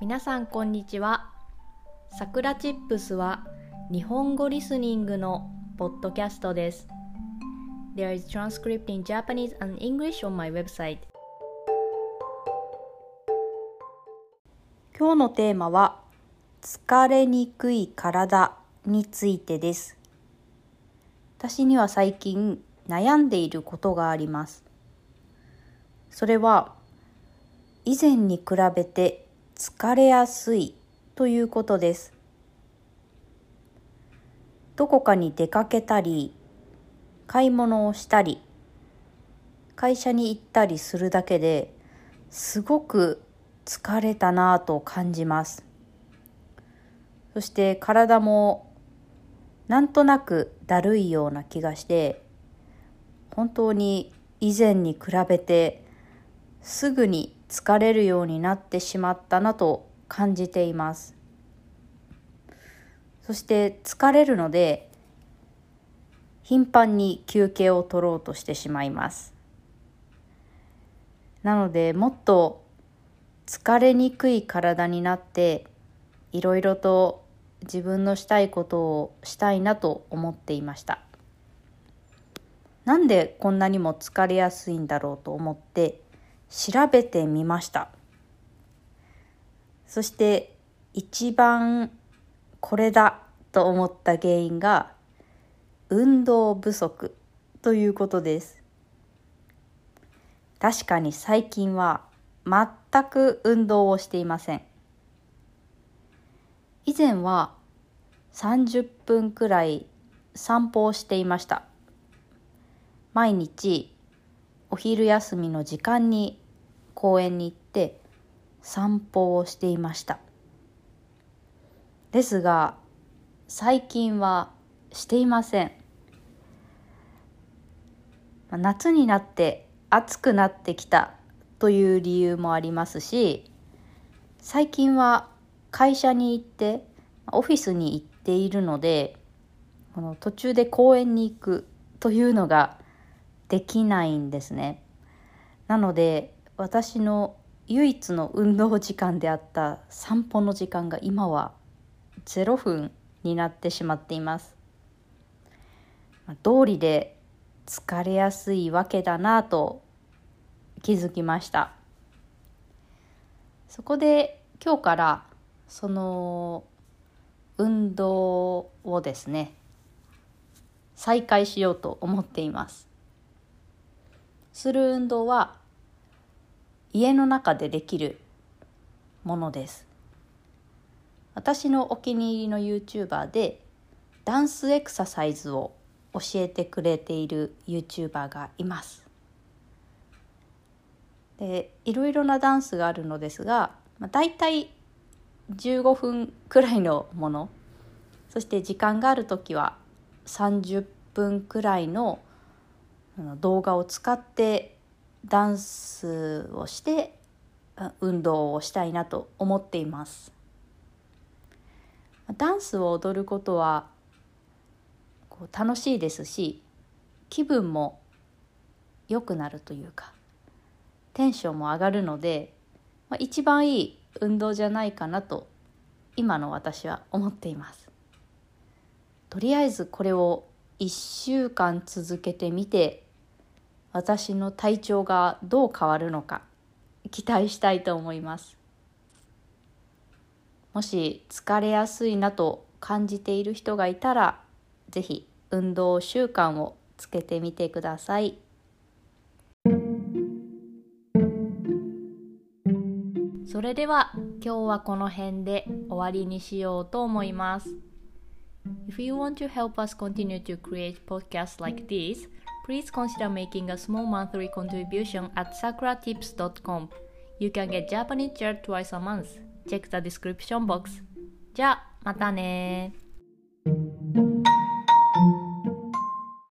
皆さんこんにちは。さくらチップスは日本語リスニングのポッドキャストです。There is transcript in Japanese and English on my website. 今日のテーマは疲れにくい体についてです。私には最近悩んでいることがあります。それは以前に比べて疲れやすいということです。どこかに出かけたり、買い物をしたり、会社に行ったりするだけですごく疲れたなぁと感じます。そして体もなんとなくだるいような気がして本当に以前に比べてすぐに疲れるようになってしまったなと感じています。そして疲れるので頻繁に休憩を取ろうとしてしまいます。なのでもっと疲れにくい体になっていろいろと自分のしたいことをしたいなと思っていました。なんでこんなにも疲れやすいんだろうと思って調べてみました。そして一番これだと思った原因が運動不足ということです。確かに最近は全く運動をしていません。以前は30分くらい散歩をしていました。毎日お昼休みの時間に公園に行って散歩をしていました。ですが最近はしていません。夏になって暑くなってきたという理由もありますし最近は会社に行ってオフィスに行っているのでこの途中で公園に行くというのができないんですね。なので私の唯一の運動時間であった散歩の時間が今は0分になってしまっています。道理で疲れやすいわけだなと気づきました。そこで今日からその運動をですね再開しようと思っています。する運動は家の中でできるものです。私のお気に入りの YouTuber でダンスエクササイズを教えてくれている YouTuber がいます。でいろいろなダンスがあるのですが、まあ、大体15分くらいのものそして時間がある時は30分くらいの動画を使ってダンスをして運動をしたいなと思っています。ダンスを踊ることは楽しいですし気分も良くなるというかテンションも上がるので、まあ、一番いい運動じゃないかなと今の私は思っています。とりあえずこれを1週間続けてみて私の体調がどう変わるのか期待したいと思います。もし疲れやすいなと感じている人がいたら是非運動習慣をつけてみてください。それでは今日はこの辺で終わりにしようと思います。If you want to help us continue to create podcasts like this please consider making a small monthly contribution at sakuratips.com. You can get Japanese chair twice a month. Check the description box. じゃあ、またね